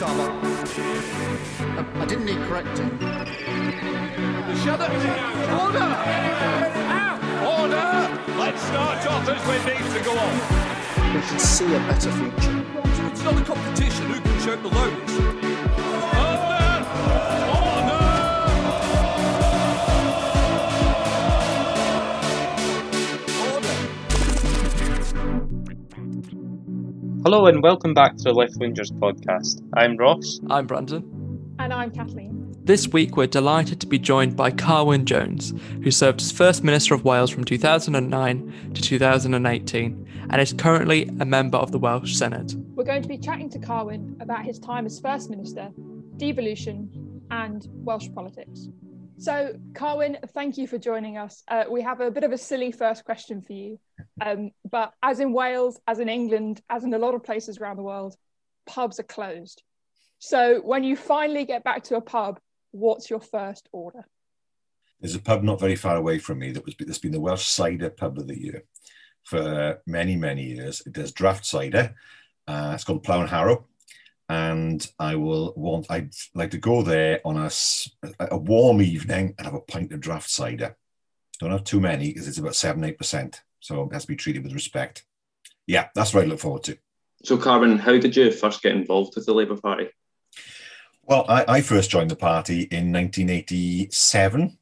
Uh, I didn't need correcting. Shut up. Order! Order! Let's start off as we need to go on. We can see a better future. It's not a competition who can shout the loudest. Hello and welcome back to the Left Wingers podcast. I'm Ross. I'm Brandon. And I'm Kathleen. This week we're delighted to be joined by Carwyn Jones, who served as First Minister of Wales from 2009 to 2018 and is currently a member of the Welsh Senedd. We're going to be chatting to Carwyn about his time as First Minister, devolution, and Welsh politics. So, Carwyn, thank you for joining us. Uh, we have a bit of a silly first question for you. Um, but as in Wales, as in England, as in a lot of places around the world, pubs are closed. So, when you finally get back to a pub, what's your first order? There's a pub not very far away from me that was that's been the Welsh cider pub of the year for many many years. It does draft cider. Uh, it's called Plough and Harrow, and I will want. I'd like to go there on a, a warm evening and have a pint of draft cider. Don't have too many because it's about seven eight percent, so it has to be treated with respect. Yeah, that's what I look forward to. So, Carwyn, how did you first get involved with the Labour Party? Well, I, I first joined the party in 1987.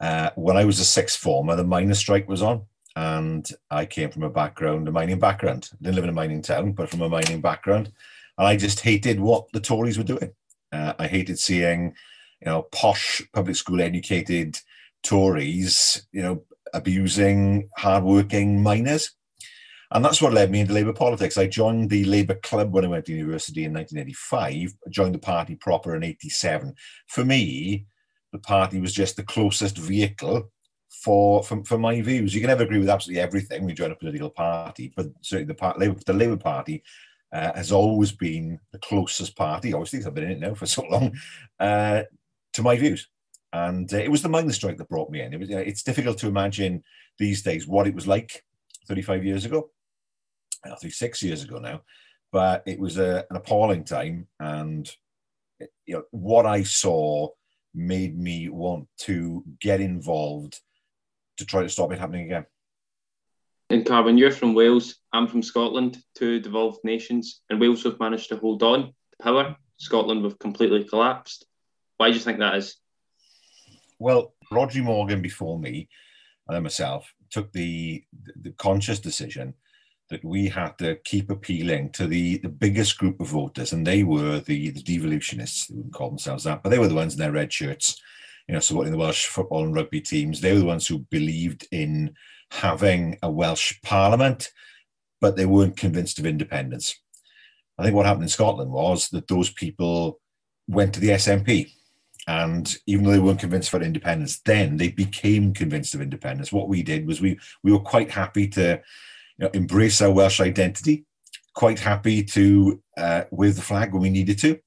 Uh, when I was a sixth former, the miners' strike was on, and I came from a background, a mining background. Didn't live in a mining town, but from a mining background, and I just hated what the Tories were doing. Uh, I hated seeing, you know, posh, public school educated Tories, you know, abusing hardworking miners. And that's what led me into Labour politics. I joined the Labour Club when I went to university in 1985, joined the party proper in 87. For me, the party was just the closest vehicle for, for, for my views. You can never agree with absolutely everything when you join a political party, but certainly the, part, Labour, the Labour Party uh, has always been the closest party, obviously, I've been in it now for so long, uh, to my views. And uh, it was the miners' strike that brought me in. It was, it's difficult to imagine these days what it was like 35 years ago. Think six years ago now, but it was a, an appalling time, and you know what I saw made me want to get involved to try to stop it happening again. And Carwyn, you're from Wales. I'm from Scotland, two devolved nations, and Wales have managed to hold on to power. Scotland have completely collapsed. Why do you think that is? Well, Rhodri Morgan before me and then myself took the the conscious decision that we had to keep appealing to the, the biggest group of voters, and they were the, the devolutionists. They wouldn't call themselves that, but they were the ones in their red shirts, you know, supporting the Welsh football and rugby teams. They were the ones who believed in having a Welsh parliament, but they weren't convinced of independence. I think what happened in Scotland was that those people went to the SNP. And even though they weren't convinced for independence, then they became convinced of independence. What we did was we we were quite happy to you know, embrace our Welsh identity, quite happy to uh, wave the flag when we needed to.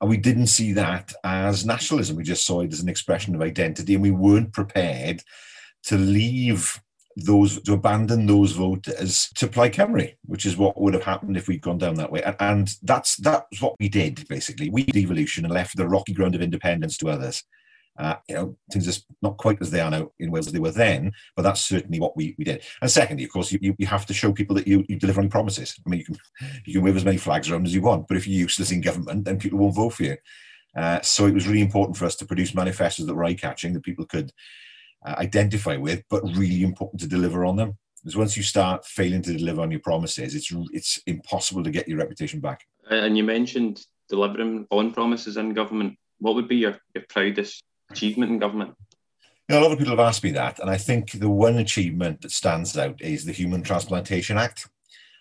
And we didn't see that as nationalism. We just saw it as an expression of identity, and we weren't prepared to leave those, to abandon those voters to Plaid Cymru, which is what would have happened if we'd gone down that way. And, and that's that's what we did basically. We devolution and left the rocky ground of independence to others. Uh, you know, things are not quite as they are now in Wales as they were then, but that's certainly what we, we did. And secondly, of course, you, you have to show people that you, you deliver on promises. I mean, you can you can wave as many flags around as you want, but if you're useless in government, then people won't vote for you. Uh, so it was really important for us to produce manifestos that were eye-catching, that people could identify with, but really important to deliver on them. Because once you start failing to deliver on your promises, it's it's impossible to get your reputation back. And you mentioned delivering on promises in government. What would be your, your proudest achievement in government? You know, a lot of people have asked me that, and I think the one achievement that stands out is the Human Transplantation Act.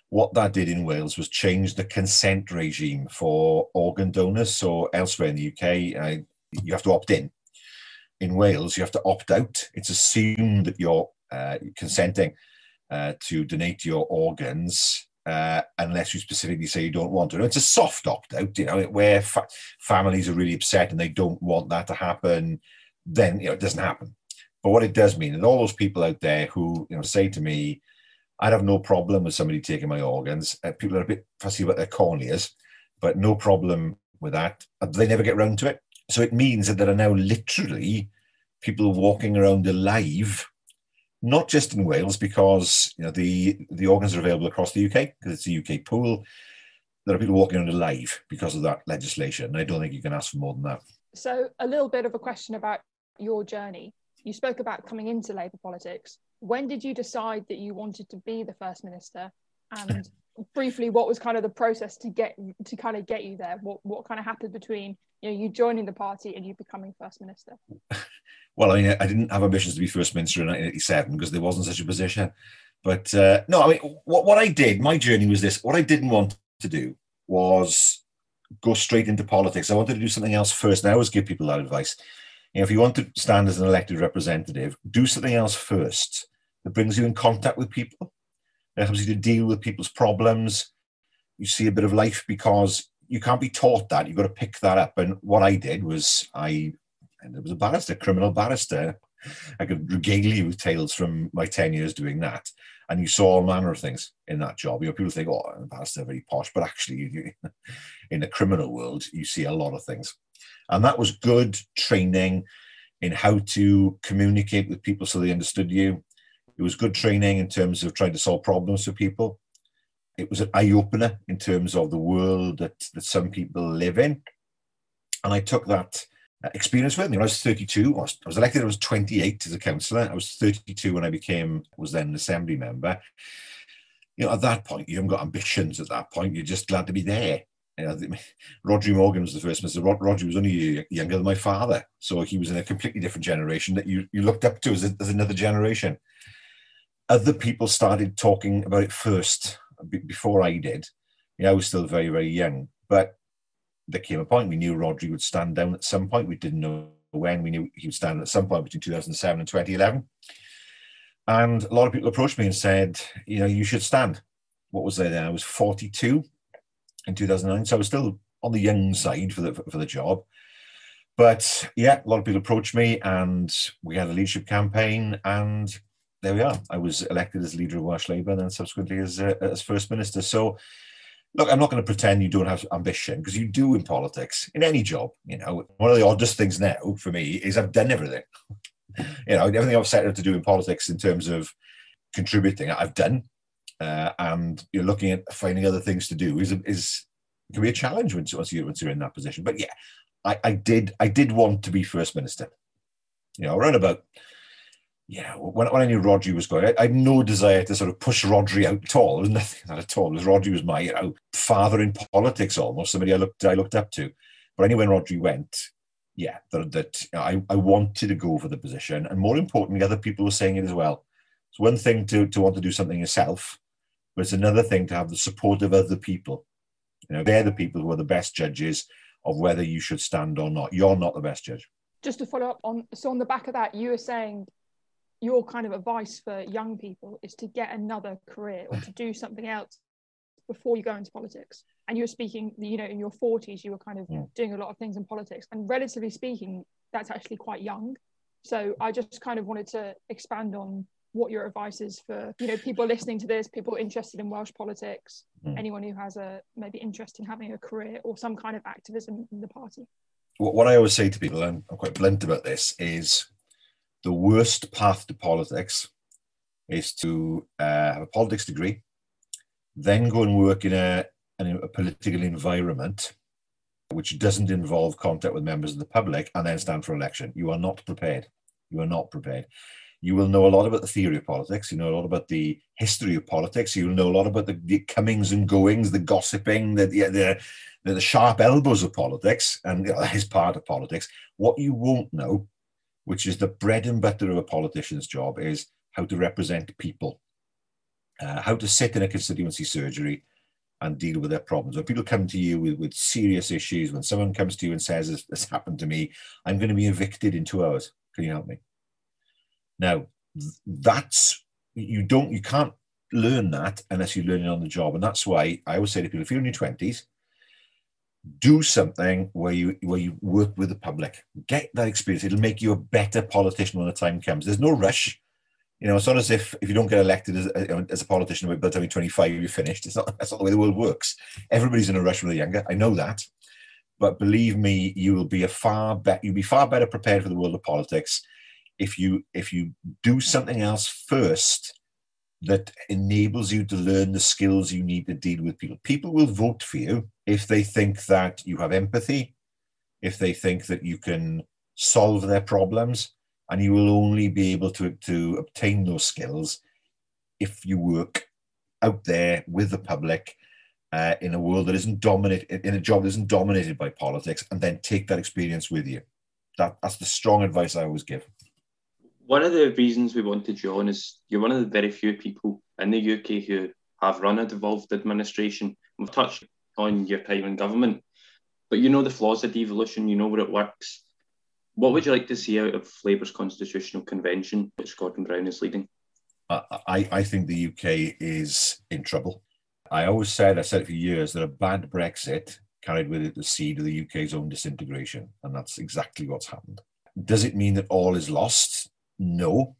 What that did in Wales was change the consent regime for organ donors. So elsewhere in the UK, uh, you have to opt in. In Wales, you have to opt out. It's assumed that you're uh, consenting uh, to donate your organs uh, unless you specifically say you don't want to. It's a soft opt out, you know, where fa- families are really upset and they don't want that to happen. Then you know it doesn't happen. But what it does mean, and all those people out there who you know say to me, "I'd have no problem with somebody taking my organs." Uh, people are a bit fussy about their corneas, but no problem with that. They never get round to it. So it means that there are now literally people walking around alive, not just in Wales, because you know the the organs are available across the UK because it's a UK pool. There are people walking around alive because of that legislation. I don't think you can ask for more than that. So, a little bit of a question about your journey. You spoke about coming into Labour politics. When did you decide that you wanted to be the first minister? And briefly, what was kind of the process to get to kind of get you there? What what kind of happened between you know you joining the party and you becoming first minister? well, I mean, I didn't have ambitions to be first minister in 1987 because there wasn't such a position. But uh, no, I mean, what what I did, my journey was this. What I didn't want to do was go straight into politics. I wanted to do something else first. And I always give people that advice. You know, if you want to stand as an elected representative, do something else first that brings you in contact with people. That helps you to deal with people's problems. You see a bit of life because you can't be taught that. You've got to pick that up. And what I did was I, and it was a barrister, criminal barrister. I could regale you with tales from my 10 years doing that. And you saw all manner of things in that job. You know, people think, oh, a barrister very posh, but actually, you, in the criminal world, you see a lot of things. And that was good training in how to communicate with people so they understood you. It was good training in terms of trying to solve problems for people. It was an eye opener in terms of the world that, that some people live in. And I took that uh, experience with me. When I was 32, I was, I was elected, I was 28 as a councillor. I was 32 when I became, was then an assembly member. You know, at that point, you haven't got ambitions at that point. You're just glad to be there. You know, Morgan was the first minister. Rod, was only younger than my father. So he was in a completely different generation that you, you looked up to as, a, as another generation. Other people started talking about it first before I did. Yeah, I was still very, very young. But there came a point we knew Rhodri would stand down at some point. We didn't know when. We knew he would stand at some point between 2007 and 2011. And a lot of people approached me and said, you know, you should stand. What was I then? I was 42 in 2009. So I was still on the young side for the, for the job. But yeah, a lot of people approached me and we had a leadership campaign and there we are. I was elected as leader of Welsh Labour and then subsequently as, uh, as First Minister. So look, I'm not going to pretend you don't have ambition because you do in politics, in any job. You know, one of the oddest things now for me is I've done everything. you know, everything I've set out to do in politics in terms of contributing, I've done. Uh, and you're looking at finding other things to do is is can be a challenge once, once, you, once you're in that position. But yeah, I, I did I did want to be first minister. You know, around about yeah, when, when I knew Rhodri was going, I, I, had no desire to sort of push Rhodri out at all. There was nothing that at all. Because Rhodri was my you know, father in politics almost, somebody I looked I looked up to. But I knew when Rhodri went, yeah, that, that I, I wanted to go for the position. And more importantly, other people were saying it as well. It's one thing to, to want to do something yourself, but it's another thing to have the support of other people. You know, they're the people who are the best judges of whether you should stand or not. You're not the best judge. Just to follow up on, so on the back of that, you were saying your kind of advice for young people is to get another career or to do something else before you go into politics and you were speaking you know in your 40s you were kind of yeah. doing a lot of things in politics and relatively speaking that's actually quite young so i just kind of wanted to expand on what your advice is for you know people listening to this people interested in welsh politics mm. anyone who has a maybe interest in having a career or some kind of activism in the party what i always say to people and i'm quite blunt about this is the worst path to politics is to uh, have a politics degree, then go and work in a, a political environment which doesn't involve contact with members of the public and then stand for election. You are not prepared. You are not prepared. You will know a lot about the theory of politics. You know a lot about the history of politics. You will know a lot about the, the comings and goings, the gossiping, the, the, the, the sharp elbows of politics, and you know, that is part of politics. What you won't know which is the bread and butter of a politician's job, is how to represent people, uh, how to sit in a constituency surgery and deal with their problems. When people come to you with, with serious issues, when someone comes to you and says, this, this happened to me, I'm going to be evicted in two hours. Can you help me? Now, that's, you don't, you can't learn that unless you learn it on the job. And that's why I always say to people, if you're in your 20s, do something where you where you work with the public get that experience. It'll make you a better politician when the time comes. There's no rush. You know it's not as if if you don't get elected as, as a politician by the time you're 25 you're finished. It's not that's not the way the world works. Everybody's in a rush when they're younger. I know that. But believe me, you will be a far better. You'll be far better prepared for the world of politics if you if you do something else first that enables you to learn the skills you need to deal with people. People will vote for you if they think that you have empathy, if they think that you can solve their problems, and you will only be able to, to obtain those skills if you work out there with the public uh, in a world that isn't dominated in a job that isn't dominated by politics and then take that experience with you. That that's the strong advice i always give. One of the reasons we wanted you on is you're one of the very few people in the uk who have run a devolved administration. We've touched on your time in government but you know the flaws of devolution you know where it works what would you like to see out of labour's constitutional convention which gordon brown is leading I, I think the UK is in trouble. I always said, I said it for years, that a bad Brexit carried with it the seed of the UK's own disintegration. And that's exactly what's happened. Does it mean that all is lost? No.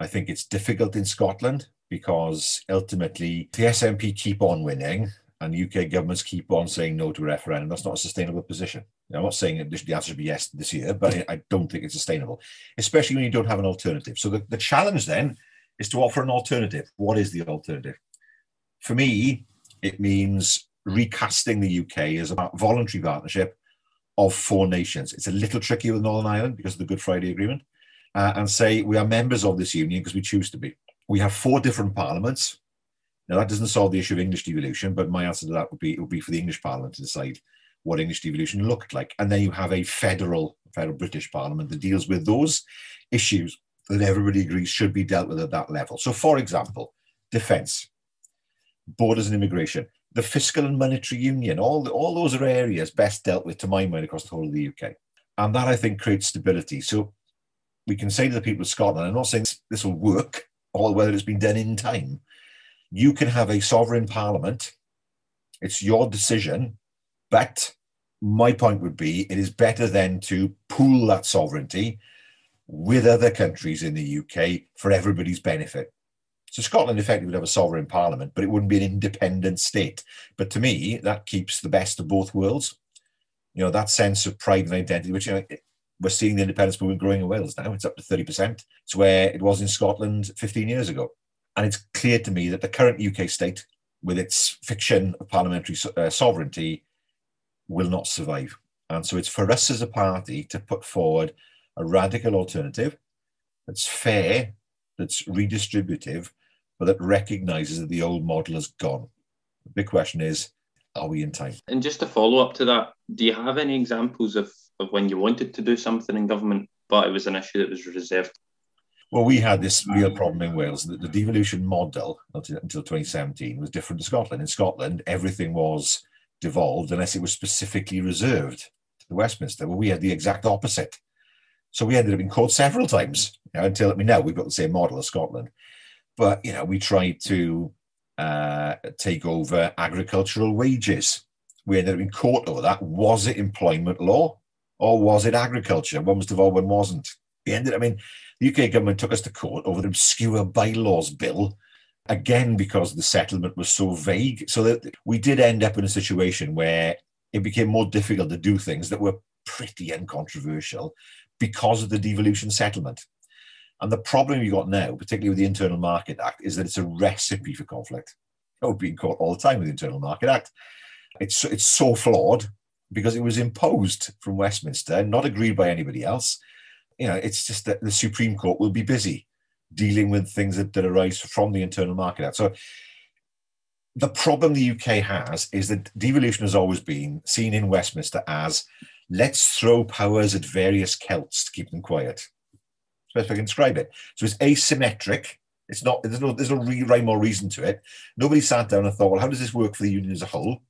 I think it's difficult in Scotland because ultimately the SNP keep on winning and UK governments keep on saying no to a referendum. That's not a sustainable position. I'm not saying that the answer should be yes this year, but I don't think it's sustainable, especially when you don't have an alternative. So the, the challenge then is to offer an alternative. What is the alternative? For me, it means recasting the UK as a voluntary partnership of four nations. It's a little tricky with Northern Ireland because of the Good Friday Agreement, uh, and say we are members of this union because we choose to be. We have four different parliaments. Now that doesn't solve the issue of English devolution, but my answer to that would be it would be for the English Parliament to decide what English devolution looked like, and then you have a federal, federal British Parliament that deals with those issues that everybody agrees should be dealt with at that level. So, for example, defence borders and immigration, the fiscal and monetary union, all, all those are areas best dealt with, to my mind, across the whole of the UK. And that, I think, creates stability. So we can say to the people of Scotland, I'm not saying this will work or whether it's been done in time. You can have a sovereign parliament. It's your decision. But my point would be it is better then to pool that sovereignty with other countries in the UK for everybody's benefit. So Scotland effectively would have a sovereign parliament, but it wouldn't be an independent state. But to me, that keeps the best of both worlds. You know, that sense of pride and identity, which you know, we're seeing the independence movement growing in Wales now. It's up to 30%. It's where it was in Scotland 15 years ago. And it's clear to me that the current UK state, with its fiction of parliamentary uh, sovereignty, will not survive. And so it's for us as a party to put forward a radical alternative that's fair, that's redistributive, but that recognizes that the old model is gone. The big question is, are we in time? And just to follow up to that, do you have any examples of, of when you wanted to do something in government, but it was an issue that was reserved? Well, we had this real problem in Wales that the devolution model until, until 2017 was different to Scotland. In Scotland, everything was devolved unless it was specifically reserved to the Westminster. Well, we had the exact opposite. So we ended up in court several times you know, until we know we've got the same model as Scotland. But you know, we tried to uh, take over agricultural wages. We ended up in court over that. Was it employment law or was it agriculture? One was devolved, one wasn't. Ended. I mean, the UK government took us to court over the obscure bylaws bill again because the settlement was so vague. So that we did end up in a situation where it became more difficult to do things that were pretty uncontroversial because of the devolution settlement. And the problem you got now, particularly with the Internal Market Act, is that it's a recipe for conflict. Oh, I would be in court all the time with the Internal Market Act. It's, it's so flawed because it was imposed from Westminster, not agreed by anybody else. You know, it's just that the Supreme Court will be busy dealing with things that, that arise from the Internal Market Act. So the problem the UK has is that devolution has always been seen in Westminster as let's throw powers at various Celts to keep them quiet. Best I can describe it. So it's asymmetric. It's not. There's no. There's no rhyme or reason to it. Nobody sat down and thought, well, how does this work for the union as a whole?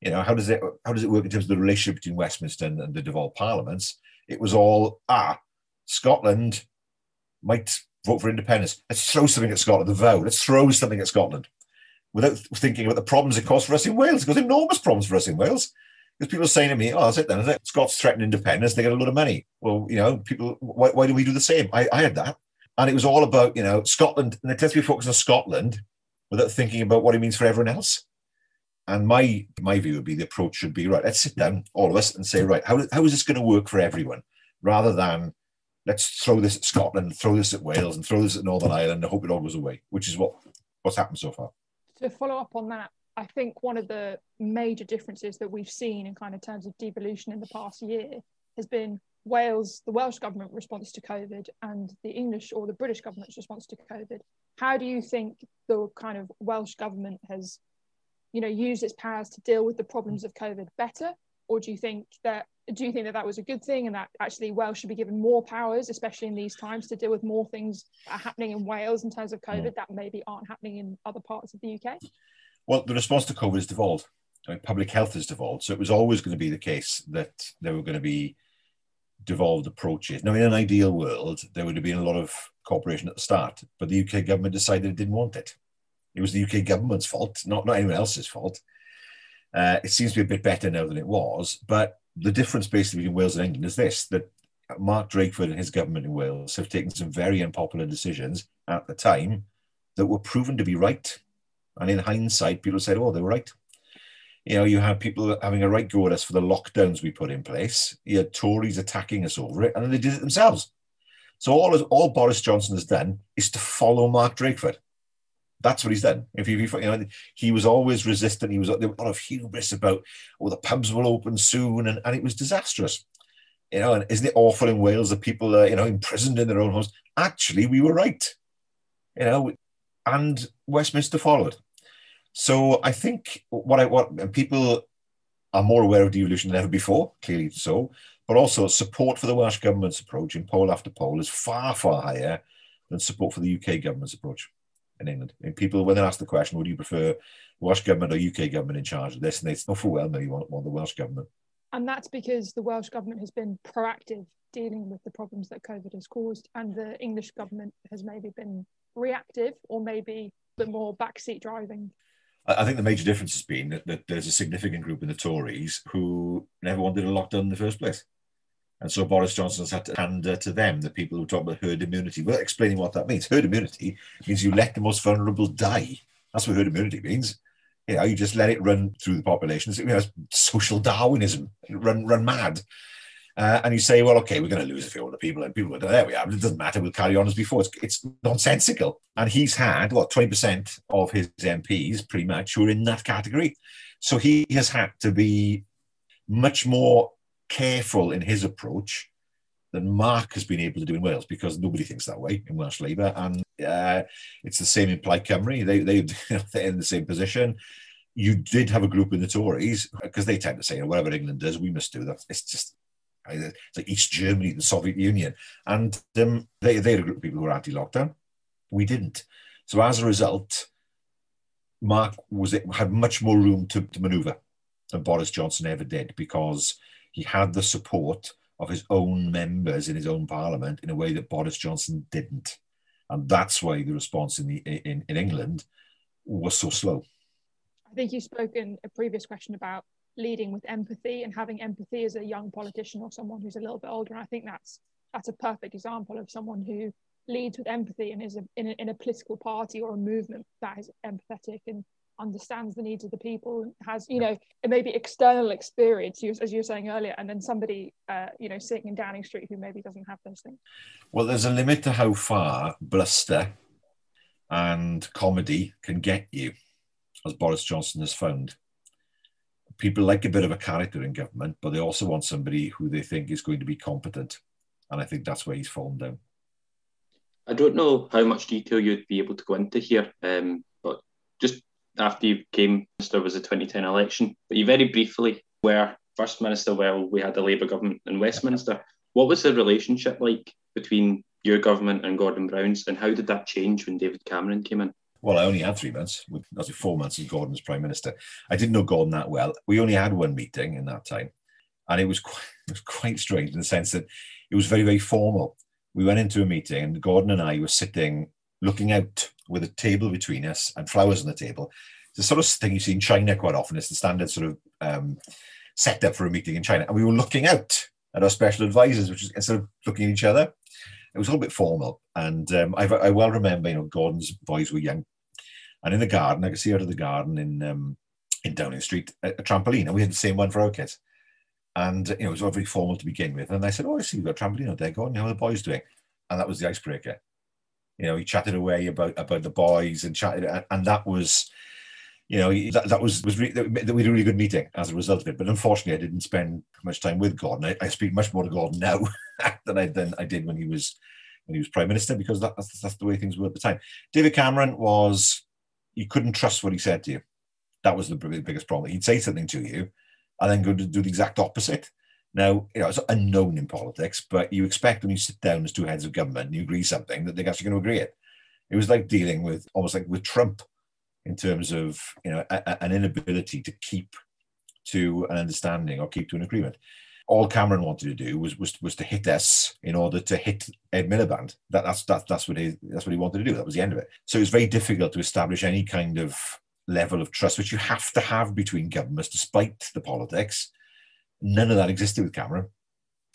You know, how does it how does it work in terms of the relationship between Westminster and, and the devolved parliaments? It was all ah, Scotland might vote for independence. Let's throw something at Scotland. The vote. Let's throw something at Scotland, without thinking about the problems it caused for us in Wales. It caused enormous problems for us in Wales. Because people are saying to me, "Oh, that's it then. It? Scots threaten independence. They get a lot of money." Well, you know, people. Why, why do we do the same? I, I had that, and it was all about you know Scotland. And to be focused on Scotland without thinking about what it means for everyone else. And my my view would be the approach should be right. Let's sit down, all of us, and say, right, how, how is this going to work for everyone, rather than let's throw this at Scotland, throw this at Wales, and throw this at Northern Ireland, and hope it all goes away, which is what what's happened so far. To follow up on that, I think one of the major differences that we've seen in kind of terms of devolution in the past year has been Wales, the Welsh government response to COVID, and the English or the British government's response to COVID. How do you think the kind of Welsh government has, you know, used its powers to deal with the problems of COVID better, or do you think that do you think that that was a good thing and that actually Wales should be given more powers, especially in these times, to deal with more things that are happening in Wales in terms of COVID mm. that maybe aren't happening in other parts of the UK? Well, the response to COVID has devolved. I mean, public health has devolved. So it was always going to be the case that there were going to be devolved approaches. Now, in an ideal world, there would have been a lot of cooperation at the start, but the UK government decided it didn't want it. It was the UK government's fault, not, not anyone else's fault. Uh, it seems to be a bit better now than it was, but the difference basically between Wales and England is this that Mark Drakeford and his government in Wales have taken some very unpopular decisions at the time that were proven to be right. And in hindsight, people said, oh, they were right. You know, you had people having a right go at us for the lockdowns we put in place. You had Tories attacking us over it, and then they did it themselves. So all, all Boris Johnson has done is to follow Mark Drakeford. That's what he's done. If you, you know, he was always resistant. He was there was a lot of hubris about, oh, the pubs will open soon, and, and it was disastrous. You know, and isn't it awful in Wales that people are, you know, imprisoned in their own homes? Actually, we were right. You know, and Westminster followed. So I think what I what people are more aware of devolution than ever before, clearly so, but also support for the Welsh government's approach in poll after poll is far, far higher than support for the UK government's approach in England. And people, when they ask the question, would you prefer Welsh government or UK government in charge of this? And they overwhelmingly want, want the Welsh government. And that's because the Welsh government has been proactive dealing with the problems that COVID has caused, and the English government has maybe been reactive or maybe a bit more backseat driving. I think the major difference has been that, that, there's a significant group in the Tories who never wanted a lockdown in the first place. And so Boris Johnson's had to hand uh, to them, the people who talk about herd immunity, without explaining what that means. Herd immunity means you let the most vulnerable die. That's what herd immunity means. You know, you just let it run through the population. It's, you know, it's social Darwinism, run run mad. Uh, and you say, well, okay, we're going to lose a few other people, and people go, there we are. It doesn't matter. We'll carry on as before. It's, it's nonsensical. And he's had what twenty percent of his MPs, pretty much, who are in that category. So he has had to be much more careful in his approach than Mark has been able to do in Wales because nobody thinks that way in Welsh Labour, and uh, it's the same in Plaid Cymru. They they they're in the same position. You did have a group in the Tories because they tend to say, know, whatever England does, we must do that. It's just it's like East Germany, the Soviet Union, and um, they they're a group of people who were anti-lockdown. We didn't. So as a result, Mark was had much more room to, to manoeuvre than Boris Johnson ever did because he had the support of his own members in his own parliament in a way that Boris Johnson didn't, and that's why the response in the in, in England was so slow. I think you spoke in a previous question about leading with empathy and having empathy as a young politician or someone who's a little bit older. And I think that's that's a perfect example of someone who leads with empathy and is a, in, a, in a political party or a movement that is empathetic and understands the needs of the people has you know it may be external experience as you were saying earlier and then somebody uh, you know sitting in downing street who maybe doesn't have those things well there's a limit to how far bluster and comedy can get you as boris johnson has found people like a bit of a character in government, but they also want somebody who they think is going to be competent. And I think that's where he's fallen down. I don't know how much detail you'd be able to go into here, um, but just after you came minister was the 2010 election, but you very briefly were first minister while we had a Labour government in Westminster. What was the relationship like between your government and Gordon Brown's, and how did that change when David Cameron came in? well, I only had three months, was four months as Gordon's Prime Minister. I didn't know Gordon that well. We only had one meeting in that time. And it was quite, it was quite strange in the sense that it was very, very formal. We went into a meeting and Gordon and I were sitting looking out with a table between us and flowers on the table. It's the sort of thing you see in China quite often. It's the standard sort of um, set up for a meeting in China. And we were looking out at our special advisors, which is instead of looking at each other, it was a little bit formal. And um, I, I, well remember, you know, Gordon's boys were young and in the garden, I could see out of the garden in um, in Downing Street a, a trampoline, and we had the same one for our kids. And you know, it was all very formal to begin with. And I said, "Oh, I see you've got a trampoline out there. Go on, how are the boys doing?" And that was the icebreaker. You know, he chatted away about about the boys and chatted, and that was, you know, that, that was was re- that we had a really good meeting as a result of it. But unfortunately, I didn't spend much time with Gordon. I, I speak much more to Gordon now than I than I did when he was when he was prime minister because that, that's that's the way things were at the time. David Cameron was you couldn't trust what he said to you. That was the biggest problem. He'd say something to you, and then go to do the exact opposite. Now, you know, it's unknown in politics, but you expect when you sit down as two heads of government and you agree something that they're actually going to agree it. It was like dealing with almost like with Trump in terms of you know a, a, an inability to keep to an understanding or keep to an agreement. All Cameron wanted to do was was, was to hit us in order to hit Ed Miliband. That, that's that's that's what he that's what he wanted to do. That was the end of it. So it was very difficult to establish any kind of level of trust, which you have to have between governments, despite the politics None of that existed with Cameron.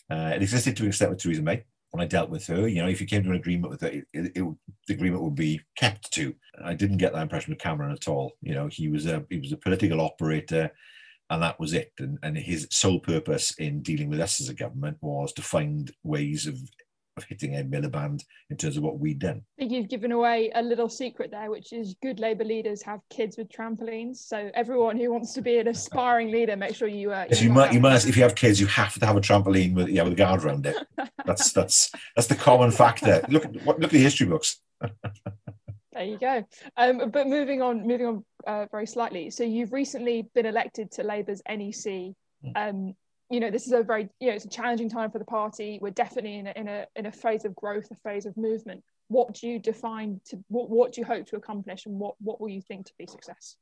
Uh, it existed to an extent with Theresa May. When I dealt with her, you know, if you came to an agreement with her, it, it, it, the agreement would be kept to. I didn't get that impression with Cameron at all. You know, he was a he was a political operator, and that was it. And, and his sole purpose in dealing with us as a government was to find ways of of hitting a Miliband in terms of what we'd done. I think you've given away a little secret there, which is good Labour leaders have kids with trampolines. So everyone who wants to be an aspiring leader, make sure you. Uh, you, you might, you must, if you have kids, you have to have a trampoline with yeah with a guard around it. That's that's that's the common factor. Look at look at the history books. There you go. Um, but moving on, moving on uh, very slightly. So you've recently been elected to Labour's NEC. Hmm. Um, you know, this is a very, you know, it's a challenging time for the party. We're definitely in a, in a, in a phase of growth, a phase of movement. What do you define to, what, what do you hope to accomplish and what, what will you think to be success?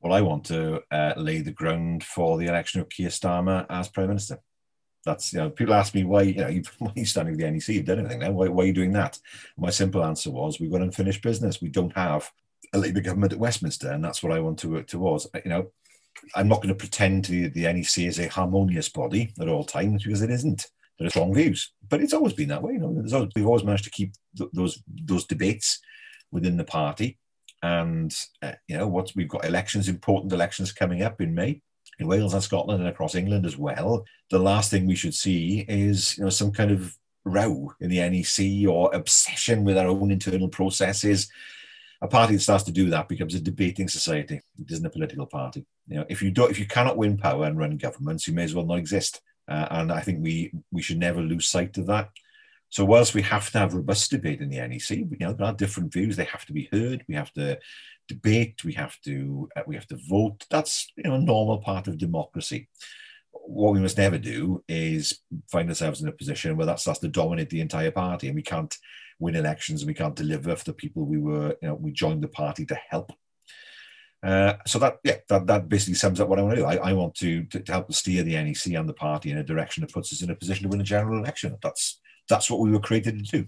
Well, I want to uh, lay the ground for the election of Keir Starmer as Prime Minister. That's, you know, people ask me why, you know, you, why are you standing with the NEC? You've done anything now. Why, why are you doing that? My simple answer was we've got unfinished business. We don't have a Labour government at Westminster, and that's what I want to work towards. You know, I'm not going to pretend to the NEC is a harmonious body at all times because it isn't. There are strong views, but it's always been that way. You know, always, we've always managed to keep th- those those debates within the party. And uh, you know, what we've got elections, important elections coming up in May in Wales and Scotland and across England as well. The last thing we should see is you know some kind of row in the NEC or obsession with our own internal processes a party that starts to do that becomes a debating society. It isn't a political party. You know, if you don't, if you cannot win power and run governments, you may as well not exist. Uh, and I think we we should never lose sight of that. So whilst we have to have robust debate in the NEC, you know, there are different views. They have to be heard. We have to debate. We have to uh, we have to vote. That's you know a normal part of democracy. What we must never do is find ourselves in a position where that starts to dominate the entire party, and we can't win elections we can't deliver for the people we were, you know, we joined the party to help. Uh, so that yeah, that, that basically sums up what I want to do. I, I want to, to, to help steer the NEC and the party in a direction that puts us in a position to win a general election. That's that's what we were created to do.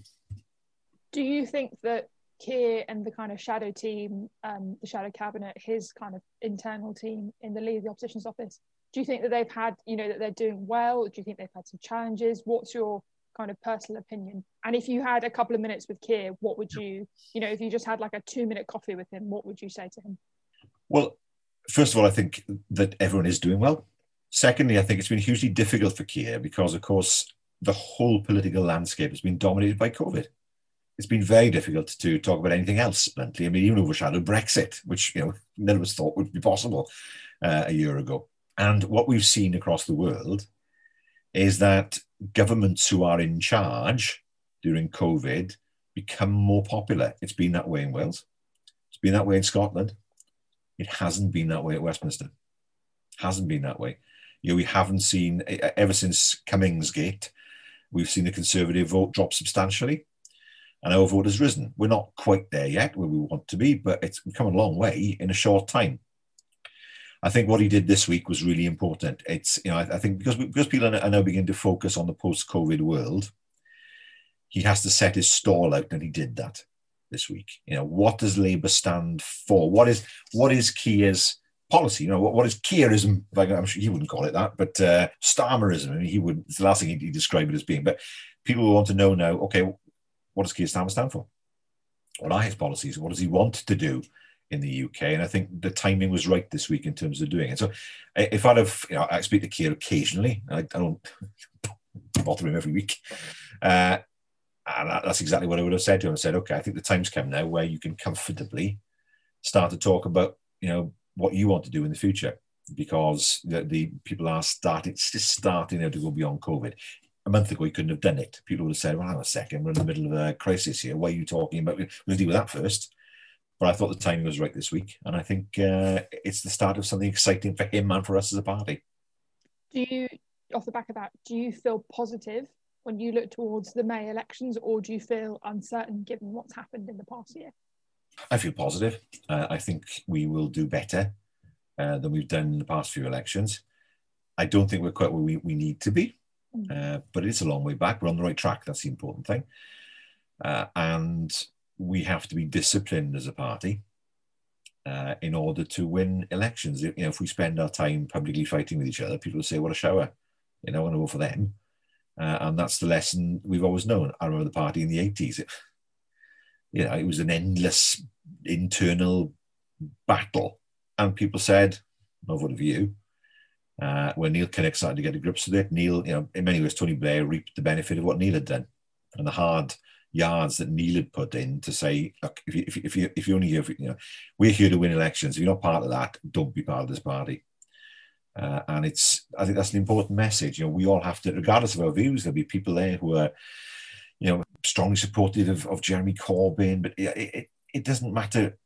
Do you think that Keir and the kind of shadow team, um, the shadow cabinet, his kind of internal team in the lead of the opposition's office, do you think that they've had, you know, that they're doing well? Do you think they've had some challenges? What's your kind of personal opinion. And if you had a couple of minutes with Keir, what would you, you know, if you just had like a two minute coffee with him, what would you say to him? Well, first of all, I think that everyone is doing well. Secondly, I think it's been hugely difficult for Keir because, of course, the whole political landscape has been dominated by COVID. It's been very difficult to talk about anything else, bluntly. I mean, even overshadowed Brexit, which you know none of us thought would be possible uh, a year ago. And what we've seen across the world is that governments who are in charge during COVID become more popular. It's been that way in Wales. It's been that way in Scotland. It hasn't been that way at Westminster. It Hasn't been that way. You know, we haven't seen ever since Cummingsgate, we've seen the Conservative vote drop substantially, and our vote has risen. We're not quite there yet where we want to be, but it's come a long way in a short time. I think what he did this week was really important. It's you know I, I think because because people are now beginning to focus on the post-COVID world, he has to set his stall out, and he did that this week. You know, what does Labour stand for? What is what is Keir's policy? You know, what, what is Keirism? Like, I'm sure he wouldn't call it that, but uh, Starmerism. I mean, he would. It's the last thing he'd, he'd describe it as being. But people want to know now. Okay, what does Keir Starmer stand for? What are his policies? What does he want to do in the UK, and I think the timing was right this week in terms of doing it. So, if I'd have, you know, I speak to Keir occasionally. I, I don't bother him every week, uh, and that's exactly what I would have said to him. I said, okay, I think the time's come now where you can comfortably start to talk about, you know, what you want to do in the future because the, the people are starting, it's just starting now to go beyond COVID. A month ago, you couldn't have done it. People would have said, well, hang on a second, we're in the middle of a crisis here. Why are you talking about? We'll deal with that first. But I thought the timing was right this week. And I think uh, it's the start of something exciting for him and for us as a party. Do you, off the back of that, do you feel positive when you look towards the May elections, or do you feel uncertain given what's happened in the past year? I feel positive. Uh, I think we will do better uh, than we've done in the past few elections. I don't think we're quite where we, we need to be, mm. uh, but it's a long way back. We're on the right track. That's the important thing. Uh, and we have to be disciplined as a party uh, in order to win elections. You know, if we spend our time publicly fighting with each other, people will say, "What a shower!" You know, I want to vote for them. Uh, and that's the lesson we've always known. I remember the party in the 80s. It, you know, it was an endless internal battle and people said, no vote for you. Uh, when Neil Kinnock started to get a grips with it, Neil, you know, in many ways, Tony Blair reaped the benefit of what Neil had done and the hard yards that Neil had put in to say, look, if you, if you, if you, if you only here, you know, we're here to win elections. If you're not part of that, don't be part of this party. Uh, and it's, I think that's an important message. You know, we all have to, regardless of our views, there'll be people there who are, you know, strongly supportive of, of Jeremy Corbyn, but it, it, it doesn't matter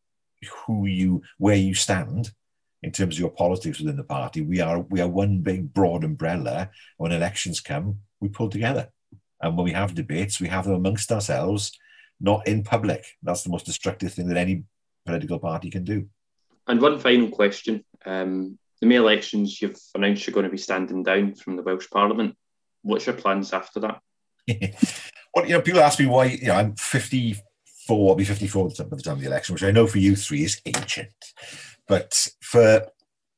who you where you stand in terms of your politics within the party. We are we are one big broad umbrella. When elections come, we pull together, and when we have debates, we have them amongst ourselves, not in public. That's the most destructive thing that any political party can do. And one final question: um, the May elections, you've announced you're going to be standing down from the Welsh Parliament. What's your plans after that? well, you know, people ask me why. You know, I'm 54, I'll be 54 by the time of the election, which I know for you three is ancient. But for,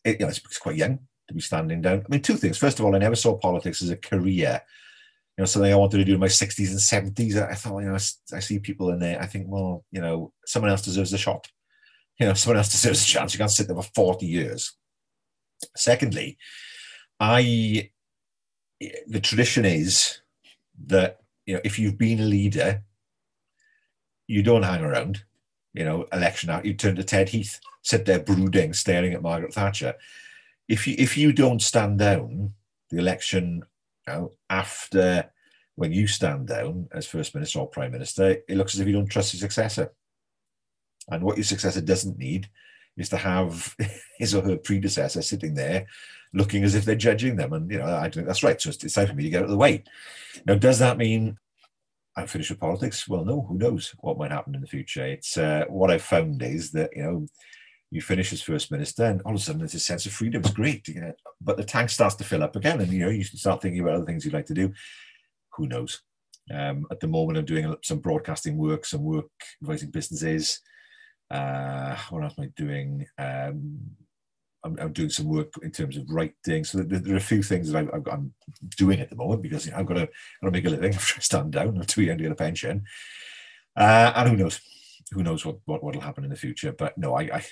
you know, it's, quite young to be standing down. I mean, two things. First of all, I never saw politics as a career. Know, something I wanted to do in my 60s and 70s. I thought, you know, I, I see people in there. I think, well, you know, someone else deserves a shot. You know, someone else deserves a chance. You can't sit there for 40 years. Secondly, I, the tradition is that, you know, if you've been a leader, you don't hang around, you know, election out, you turn to Ted Heath, sit there brooding, staring at Margaret Thatcher. If you if you don't stand down, the election know, after when you stand down as First Minister or Prime Minister, it looks as if you don't trust your successor. And what your successor doesn't need is to have his or her predecessor sitting there looking as if they're judging them. And, you know, I think that's right. So it's time for me to get out of the way. Now, does that mean I'm finished with politics. Well, no, who knows what might happen in the future? It's uh, what I've found is that you know you finish as first minister, and all of a sudden there's a sense of freedom. It's great, you know, but the tank starts to fill up again, and you know you should start thinking about other things you'd like to do. Who knows? Um, at the moment, I'm doing some broadcasting work, some work advising businesses. Uh, what else am I doing? Um, I'm, I'm, doing some work in terms of writing. So there, there are a few things that I, am doing at the moment because you know, I've got to, got to make a living. after i stand down. I'm too young to get a pension. Uh, and who knows? Who knows what, what will happen in the future? But no, I, I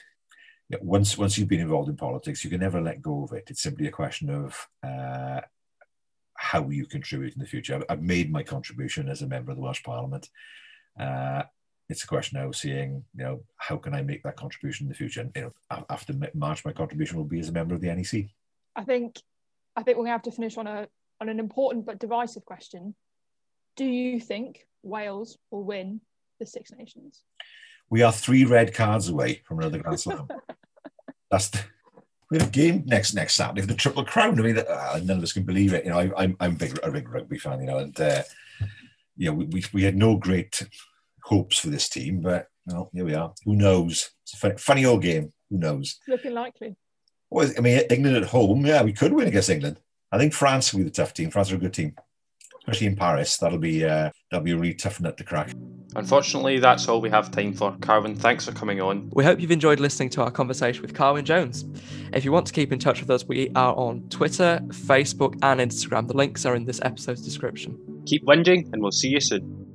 yeah, once once you've been involved in politics, you can never let go of it. It's simply a question of uh, how you contribute in the future. I've, I've, made my contribution as a member of the Welsh Parliament. Uh, it's a question now of seeing, you know, how can I make that contribution in the future? And you know, after March, my contribution will be as a member of the NEC. I think, I think we're going to have to finish on a on an important but divisive question. Do you think Wales will win the Six Nations? We are three red cards away from another Grand Slam. That's the, we have a game next next Saturday for the Triple Crown. I mean, uh, none of us can believe it. You know, I, am I'm big a big rugby fan. You know, and uh, you know, we, we, we had no great hopes for this team, but well, here we are. Who knows? It's a funny, funny old game. Who knows? Looking likely. Well, I mean, England at home, yeah, we could win against England. I think France will be the tough team. France are a good team, especially in Paris. That'll be uh, that'll be a really tough nut to crack. Unfortunately, that's all we have time for. Carwyn, thanks for coming on. We hope you've enjoyed listening to our conversation with Carwyn Jones. If you want to keep in touch with us, we are on Twitter, Facebook, and Instagram. The links are in this episode's description. Keep whinging, and we'll see you soon.